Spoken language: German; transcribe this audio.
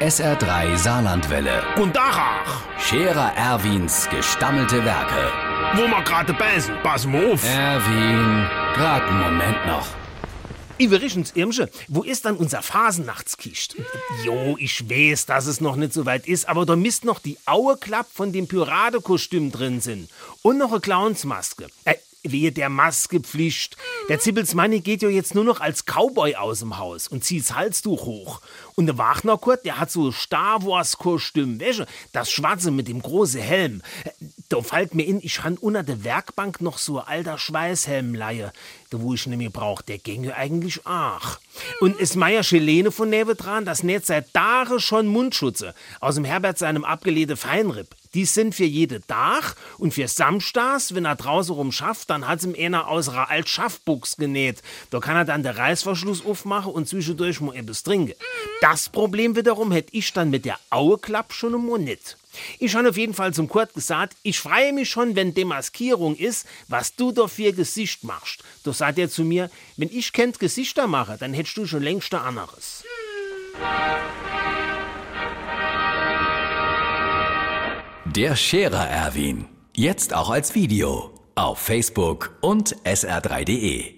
SR3 Saarlandwelle. Und Dachach, Scherer Erwins gestammelte Werke. wo wir gerade beißen, pass mal auf. Erwin, grad einen Moment noch. Iverichens Irmsche, wo ist dann unser Phasennachtskicht? Jo, ich weiß, dass es noch nicht so weit ist, aber da misst noch die Aueklapp von dem Pyradekostüm drin sind. Und noch eine Clownsmaske. Äh, wehe der Maskepflicht. Der Zippelsmanni geht ja jetzt nur noch als Cowboy aus dem Haus und zieht's Halstuch hoch. Und der Wagnerkurt, der hat so Star Wars Kostüm, wäsche, das schwarze mit dem großen Helm. Äh, Da fällt mir in, ich han unter der Werkbank noch so alter Schweißhelmleihe, der wo ich nämlich brauch, der ginge eigentlich ach. Und es Meier Schelene von Neve dran, das näht seit Tagen schon Mundschutze aus dem Herbert seinem abgelegte Feinripp. Die sind für jede Dach und für Samstags, wenn er draußen rum schafft, dann hat's ihm einer aus einer alt Schaffbuchs genäht. Da kann er dann den Reißverschluss aufmachen und zwischendurch mal etwas trinken. Das Problem wiederum hätte ich dann mit der Aueklapp schon im nicht. Ich habe auf jeden Fall zum Kurt gesagt, ich freue mich schon, wenn Demaskierung ist, was du da für Gesicht machst. Da sagt er zu mir, wenn ich kennt Gesichter mache, dann hättest du schon längst ein anderes. Der Scherer Erwin. Jetzt auch als Video. Auf Facebook und sr3.de.